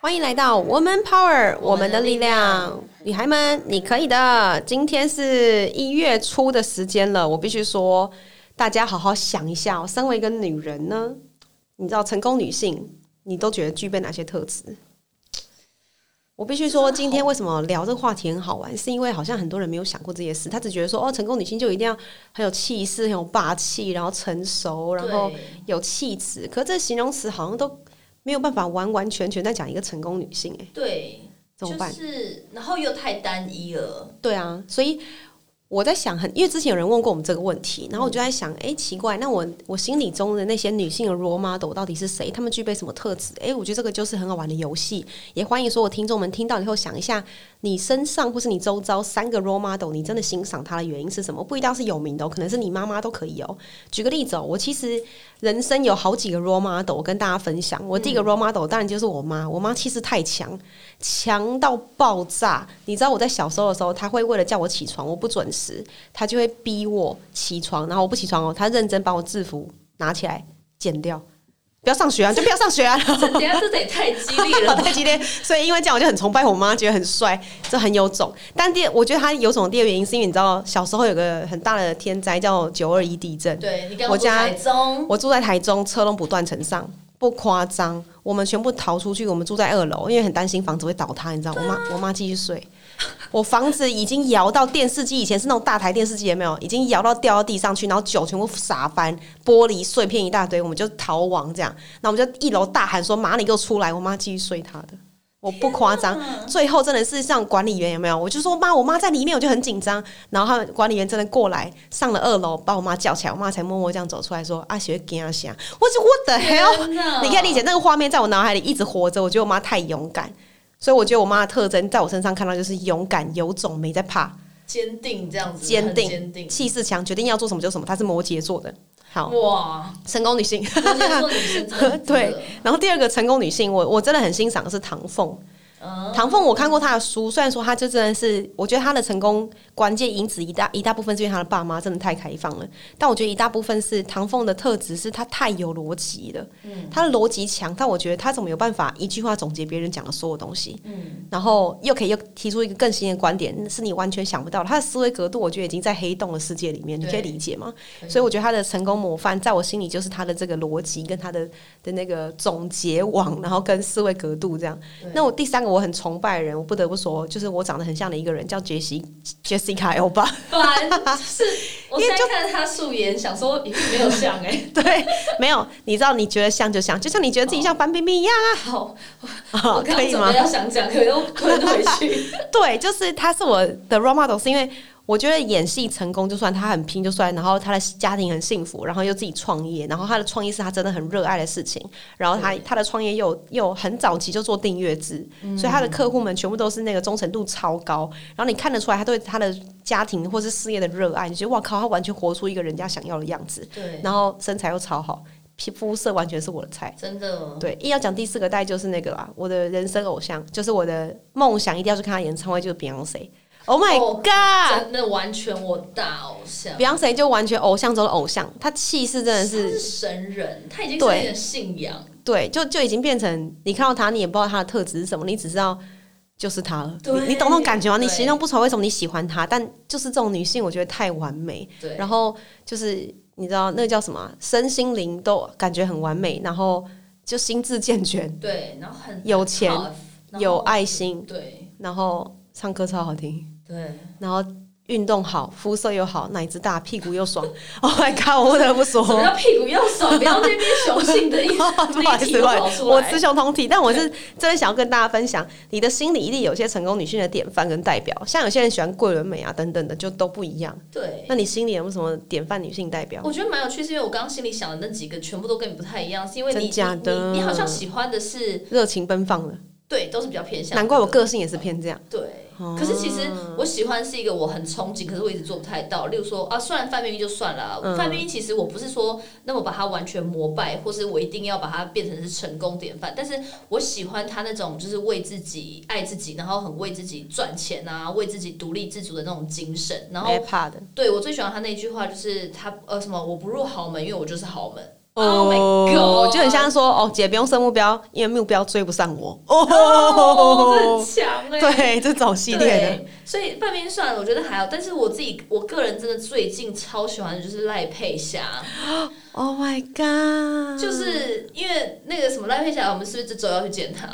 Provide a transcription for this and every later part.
欢迎来到 Woman Power，我们的力量，女孩们，你可以的。今天是一月初的时间了，我必须说，大家好好想一下，身为一个女人呢，你知道成功女性，你都觉得具备哪些特质？我必须说，今天为什么聊这个话题很好玩，是因为好像很多人没有想过这些事，他只觉得说，哦，成功女性就一定要很有气势、很有霸气，然后成熟，然后有气质。可这形容词好像都。没有办法完完全全在讲一个成功女性，哎，对，怎么办？是，然后又太单一了，对啊，所以。我在想，很因为之前有人问过我们这个问题，然后我就在想，哎，奇怪，那我我心里中的那些女性的 role model 到底是谁？她们具备什么特质？哎，我觉得这个就是很好玩的游戏，也欢迎所有听众们听到以后想一下，你身上或是你周遭三个 role model，你真的欣赏她的原因是什么？不一定要是有名的，哦可能是你妈妈都可以哦。举个例子哦，我其实人生有好几个 role model，我跟大家分享。我第一个 role model 当然就是我妈，我妈气势太强。强到爆炸！你知道我在小时候的时候，她会为了叫我起床，我不准时，她就会逼我起床，然后我不起床哦，她认真把我制服拿起来剪掉，不要上学啊，就不要上学啊！等下这也太激烈了，太激烈。所以因为这样，我就很崇拜我妈，觉得很帅，这很有种。但第，我觉得他有种第二原因，是因为你知道小时候有个很大的天灾叫九二一地震，对，我家台中，我住在台中，车龙不断层上。不夸张，我们全部逃出去。我们住在二楼，因为很担心房子会倒塌，你知道？我妈我妈继续睡。我房子已经摇到电视机，以前是那种大台电视机，有没有？已经摇到掉到地上去，然后酒全部洒翻，玻璃碎片一大堆，我们就逃亡这样。那我们就一楼大喊说：“妈，你给我出来！”我妈继续睡她的。我不夸张，最后真的是像管理员有没有？我就说妈，我妈在里面，我就很紧张。然后他们管理员真的过来，上了二楼，把我妈叫起来，我妈才默默这样走出来说：“阿雪给阿霞。”我说：“What the hell？” 你可以理解那个画面在我脑海里一直活着。我觉得我妈太勇敢，所以我觉得我妈的特征在我身上看到就是勇敢、有种、没在怕、坚定这样子，坚定、坚定、气势强，决定要做什么就什么。她是摩羯座的。好哇，成功女性，对。然后第二个成功女性，我我真的很欣赏的是唐凤。唐凤，我看过她的书，虽然说她就真的是，我觉得她的成功关键因子一大一大部分是因为他的爸妈真的太开放了，但我觉得一大部分是唐凤的特质是他太有逻辑了，嗯，他的逻辑强，但我觉得他怎么有办法一句话总结别人讲的所有东西，嗯，然后又可以又提出一个更新的观点，是你完全想不到，他的思维格度，我觉得已经在黑洞的世界里面，你可以理解吗？所以我觉得他的成功模范，在我心里就是他的这个逻辑跟他的的那个总结网，然后跟思维格度这样。那我第三个。我很崇拜的人，我不得不说，就是我长得很像的一个人，叫杰西杰西卡 L 吧。是，我现在看他素颜，想说没有像哎，对，没有。你知道，你觉得像就像，就像你觉得自己像范冰冰一样啊。好，可以吗？要想讲，可以又吞回去。对，就是他是我的 role model，是因为。我觉得演戏成功就算他很拼就算，然后他的家庭很幸福，然后又自己创业，然后他的创业是他真的很热爱的事情，然后他他的创业又又很早期就做订阅制，所以他的客户们全部都是那个忠诚度超高，然后你看得出来他对他的家庭或是事业的热爱，你觉得哇靠，他完全活出一个人家想要的样子，对，然后身材又超好，皮肤色完全是我的菜，真的，哦对，一要讲第四个代就是那个啦，我的人生偶像就是我的梦想，一定要去看他演唱会，就是 Beyonce。Oh my god！真的完全我大偶像，Beyonce 就完全偶像中的偶像，他气势真的是神人，他已经是你的信仰。对，就就已经变成你看到他，你也不知道他的特质是什么，你只知道就是他了。你你懂那种感觉吗？你形容不出来为什么你喜欢他，但就是这种女性，我觉得太完美。对，然后就是你知道那个叫什么，身心灵都感觉很完美，然后就心智健全。对，然后很有钱，有爱心。对，然后唱歌超好听。对，然后运动好，肤色又好，奶子大，屁股又爽。Oh my god！我不得不说，什么叫屁股又爽？不要那边雄性的意思，不好意思，我雌雄同体。但我是真的想要跟大家分享，你的心里一定有些成功女性的典范跟代表。像有些人喜欢桂纶镁啊等等的，就都不一样。对，那你心里有没有什么典范女性代表？我觉得蛮有趣，是因为我刚刚心里想的那几个全部都跟你不太一样，是因为你你你好像喜欢的是热情奔放的，对，都是比较偏向。难怪我个性也是偏这样。对。可是其实我喜欢是一个我很憧憬，可是我一直做不太到。例如说啊，虽然范冰冰就算了，范冰冰其实我不是说那么把她完全膜拜，或是我一定要把她变成是成功典范。但是我喜欢她那种就是为自己爱自己，然后很为自己赚钱啊，为自己独立自主的那种精神。然后怕的，对我最喜欢她那句话就是她呃什么我不入豪门，因为我就是豪门。Oh my god 就很像说哦，姐不用设目标，因为目标追不上我。哦，这很强哎、对，这种系列的，对，所以半边算了，我觉得还好。但是我自己，我个人真的最近超喜欢的就是赖佩霞，Oh my god！就是因为那个什么赖佩霞，我们是不是这周要去见她？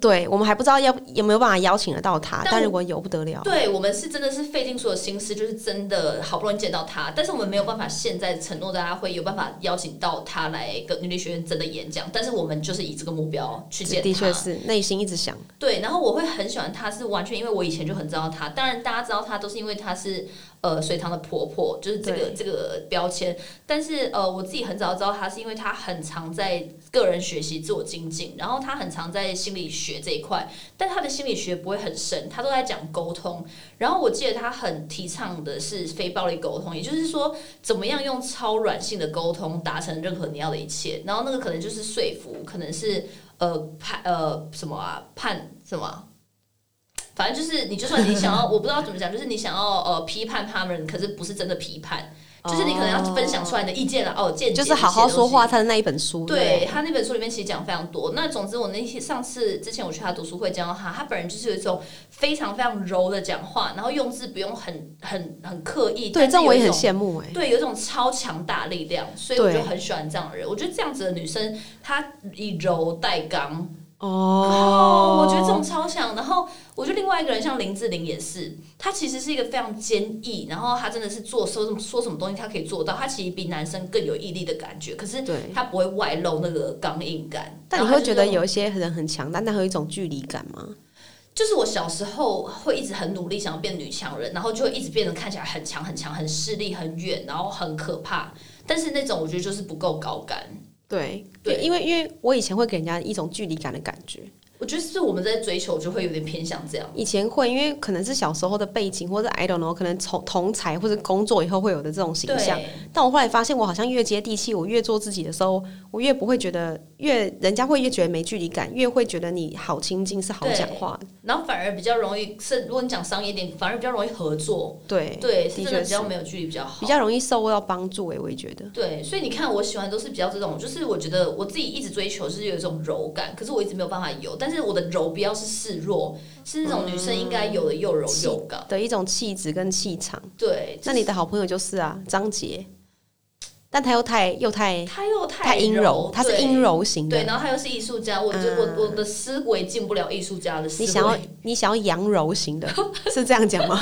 对我们还不知道要有没有办法邀请得到他，但我但如果有不得了。对我们是真的是费尽所有心思，就是真的好不容易见到她，但是我们没有办法现在承诺大家会有办法邀请到她来跟女力学院真的演讲，但是我们就是以这个目标去见她。的确是内心一直想，对，然后我会很喜欢她，是完全因为我以前就很知道她。当然，大家知道她都是因为她是呃隋唐的婆婆，就是这个这个标签。但是呃，我自己很早知道她，是因为她很常在个人学习、自我精进，然后她很常在心理学这一块，但她的心理学不会很深，她都在讲沟通。然后我记得她很提倡的是非暴力沟通，也就是说，怎么样用超软性的沟通达成任何你要的一切。然后那个可能就是说服，可能是呃判呃什么啊判什么、反正就是你就算你想要，我不知道怎么讲，就是你想要呃批判他们，可是不是真的批判，就是你可能要分享出来你的意见了哦，就是好好说话。他的那一本书，对他那本书里面其实讲非常多。那总之，我那些上次之前我去他读书会见到他，他本人就是有一种非常非常柔的讲话，然后用字不用很很很刻意，对，这我也很羡慕哎。对，有一种超强大力量，所以我就很喜欢这样的人。我觉得这样子的女生，她以柔带刚，哦哦，我觉得这种超强。然后我觉得另外一个人像林志玲也是，她其实是一个非常坚毅，然后她真的是做说什么说什么东西，她可以做到。她其实比男生更有毅力的感觉，可是对。她不会外露那个刚硬感。但你会觉得有一些人很强，但他会有一种距离感吗？就是我小时候会一直很努力想要变女强人，然后就会一直变得看起来很强很强，很势力很远，然后很可怕。但是那种我觉得就是不够高干。对，对因为因为我以前会给人家一种距离感的感觉，我觉得是我们在追求，就会有点偏向这样。以前会，因为可能是小时候的背景，或者 I don't know，可能从同才或者工作以后会有的这种形象。但我后来发现，我好像越接地气，我越做自己的时候，我越不会觉得，越人家会越觉得没距离感，越会觉得你好亲近，是好讲话。然后反而比较容易，是如果你讲商业点，反而比较容易合作。对，对，是真的比较没有距离比较好。比较容易受到帮助。哎，我也觉得。对，所以你看，我喜欢都是比较这种，就是我觉得我自己一直追求是有一种柔感，可是我一直没有办法有。但是我的柔不要是示弱，是那种女生应该有的又柔又刚。的一种气质跟气场。对，那你的好朋友就是啊，张杰，但他又太又太他又太阴柔柔，，他是阴。柔型的对，。然后他又是艺术家，我就、嗯我我的思维进不了艺术家的思维。你想要你想要阳柔型的，是这样讲吗？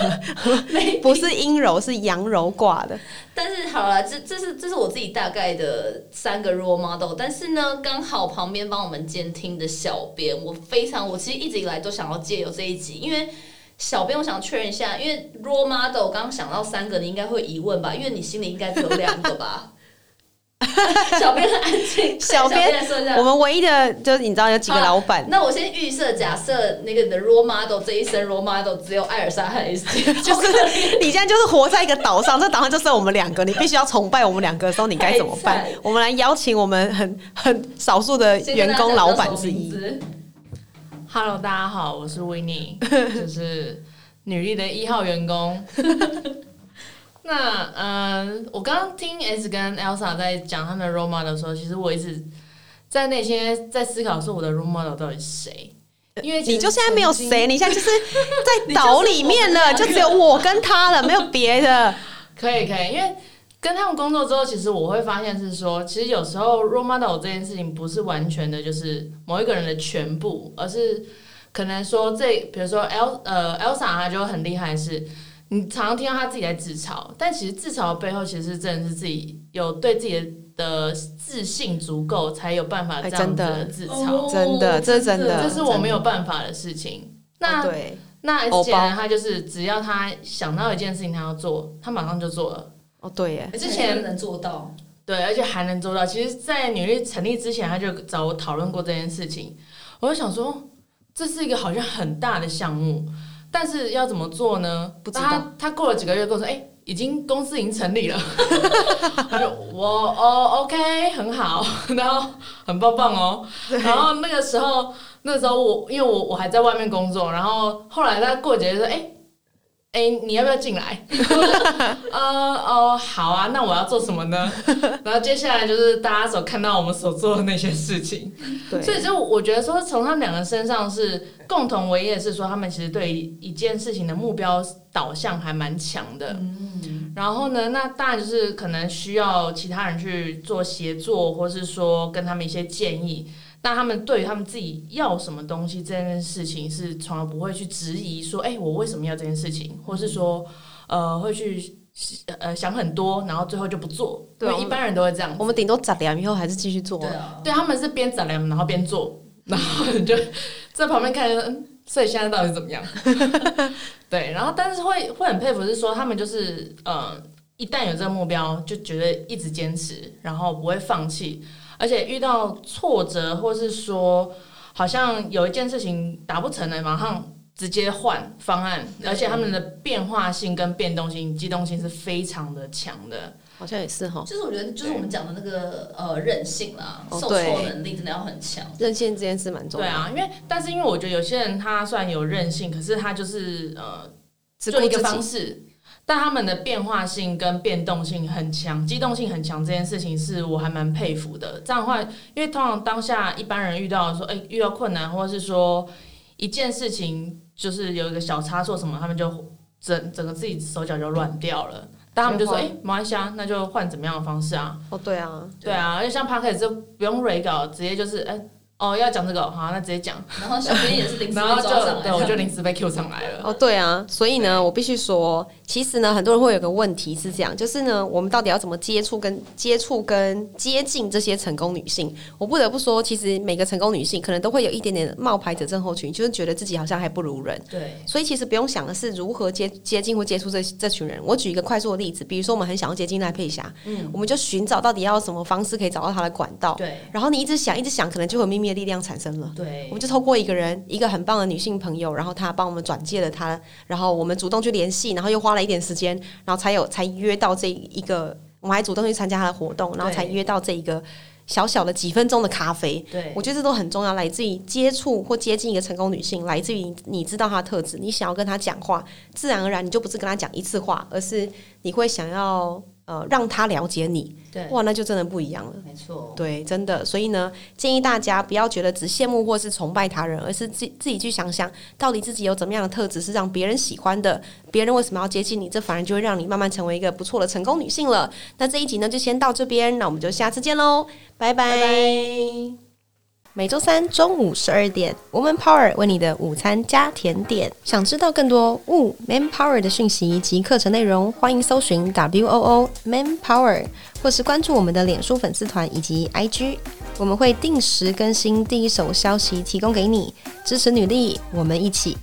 没不是阴柔，是阳柔挂的。但是好了，这这是这是我自己大概的三个 role model，但是呢，刚好旁边帮我们监听的小编，我非常我其实一直以来都想要借由这一集，因为小编我想确认一下，因为 role model 刚刚想到三个，你应该会疑问吧？因为你心里应该只有两个吧？小编很安静，小编说一下我。们唯一的就是你知道有几个老板，那我先预设，假设那个你的 role model 这一生 role model 只有艾尔莎和 S，就是你现在就是活在一个岛上，这岛上就剩我们两个，你必须要崇拜我们两个的时候，你该怎么办？我们来邀请我们很很少数的员工老板之一。Hello，大家好，我是 w i n n i e 就是女力的一号员工。那嗯、呃我刚刚听 S 跟 Elsa 在讲他们的 role model 的时候，其实我一直在内心在思考，说我的 role model 到底是谁？因为你就现在没有谁，你现在就是在岛里面了，就只有我跟他了，没有别的。可以可以，因为跟他们工作之后，其实我会发现是说，其实有时候 role model 这件事情不是完全的，就是某一个人的全部，而是可能说这，比如说 El 呃 Elsa 她就很厉害是。你常常听到他自己在自嘲，但其实自嘲的背后，其实真的是自己有对自己的自信足够，才有办法哎这样的的自嘲。真的这是真的这是我没有办法的事情。那、哦对，那偶 S 姐包呢？她就是只要他想到一件事情，他要做，他马上就做了。哦对耶，之前能做到，对，而且还能做到。其实，在女力成立之前，他就找我讨论过这件事情。我就想说，这是一个好像很大的项目，但是要怎么做呢？不知道他他过了几个月跟我说，哎、已经公司已经成立了。他就我哦，OK，很好，然后很棒棒哦。然后那个时候，那时候我因为我我还在外面工作，然后后来他过几个月说，哎、哎、你要不要进来？呃哦，好啊，那我要做什么呢？然后接下来就是大家所看到我们所做的那些事情。对，所以就我觉得说，从他们两个身上是共同唯一的是说，他们其实对一件事情的目标导向还蛮强的。嗯然后呢，那当然就是可能需要其他人去做协作，或是说跟他们一些建议。那他们对于他们自己要什么东西这件事情，是从来不会去质疑说，哎、我为什么要这件事情，或是说，呃，会去呃想很多，然后最后就不做。对一般人都会这样我们顶多杂粮以后还是继续做。对啊，对，他们是边杂粮，然后边做，然后就在旁边看着，嗯，所以现在到底怎么样？对，然后但是会会很佩服，是说他们就是呃，一旦有这个目标，就觉得一直坚持，然后不会放弃，而且遇到挫折或是说好像有一件事情达不成的，马上。直接换方案，而且他们的变化性跟变动性、机动性是非常的强的。好像也是哈。就是我觉得就是我们讲的那个呃韧性啦，受挫能力真的要很强。韧性这件事蛮重要。对，啊，因为但是因为我觉得有些人他虽然有韧性，可是他就是呃，只一个方。式，但他们的变化性跟变动性很强，机动性很强，这件事情是我还蛮佩服的。这样的话，因为通常当下一般人遇到说，哎、遇到困难，或者是说一件事情就是有一个小差错什么，他们就整整个自己手脚就乱掉了。但他们就说，哎、没关系啊，那就换怎么样的方式啊？哦，对啊，对啊，而且像 p o d c a s 就不用 re 稿，直接就是，哎、哦，要讲这个，好，那直接讲。然后小编也是临时被然后对，我就临时被 Q 上来了。哦，对啊，所以呢，我必须说，其实呢，很多人会有个问题是这样，就是呢，我们到底要怎么接触跟接触跟接近这些成功女性？我不得不说，其实每个成功女性可能都会有一点点冒牌者症候群，就是觉得自己好像还不如人。对所以其实不用想的是如何接接近或接触这这群人。我举一个快速的例子，比如说我们很想要接近赖佩霞，嗯，我们就寻找到底要什么方式可以找到她的管道。对然后你一直想，一直想，可能就有秘密的力量产生了。对我们就透过一个人，一个很棒的女性朋友，然后她帮我们转介了她，然后我们主动去联系，然后又花了一点时间，然后才有才约到这一个，我们还主动去参加他的活动，然后才约到这一个小小的几分钟的咖啡。对我觉得这都很重要，来自于接触或接近一个成功女性，来自于你知道她的特质，你想要跟她讲话，自然而然你就不是跟她讲一次话，而是你会想要呃让他了解你，对，哇，那就真的不一样了。没错，对，真的，所以呢，建议大家不要觉得只羡慕或是崇拜他人，而是自自己去想想，到底自己有怎么样的特质是让别人喜欢的，别人为什么要接近你，这反而就会让你慢慢成为一个不错的成功女性了。那这一集呢，就先到这边，那我们就下次见喽，拜拜。每周三中午十二点，Woman Power 为你的午餐加甜点。想知道更多 Wo Man Power 的讯息及课程内容，欢迎搜寻 W O O Man Power，或是关注我们的脸书粉丝团以及 IG，我们会定时更新第一手消息，提供给你支持女力，我们一起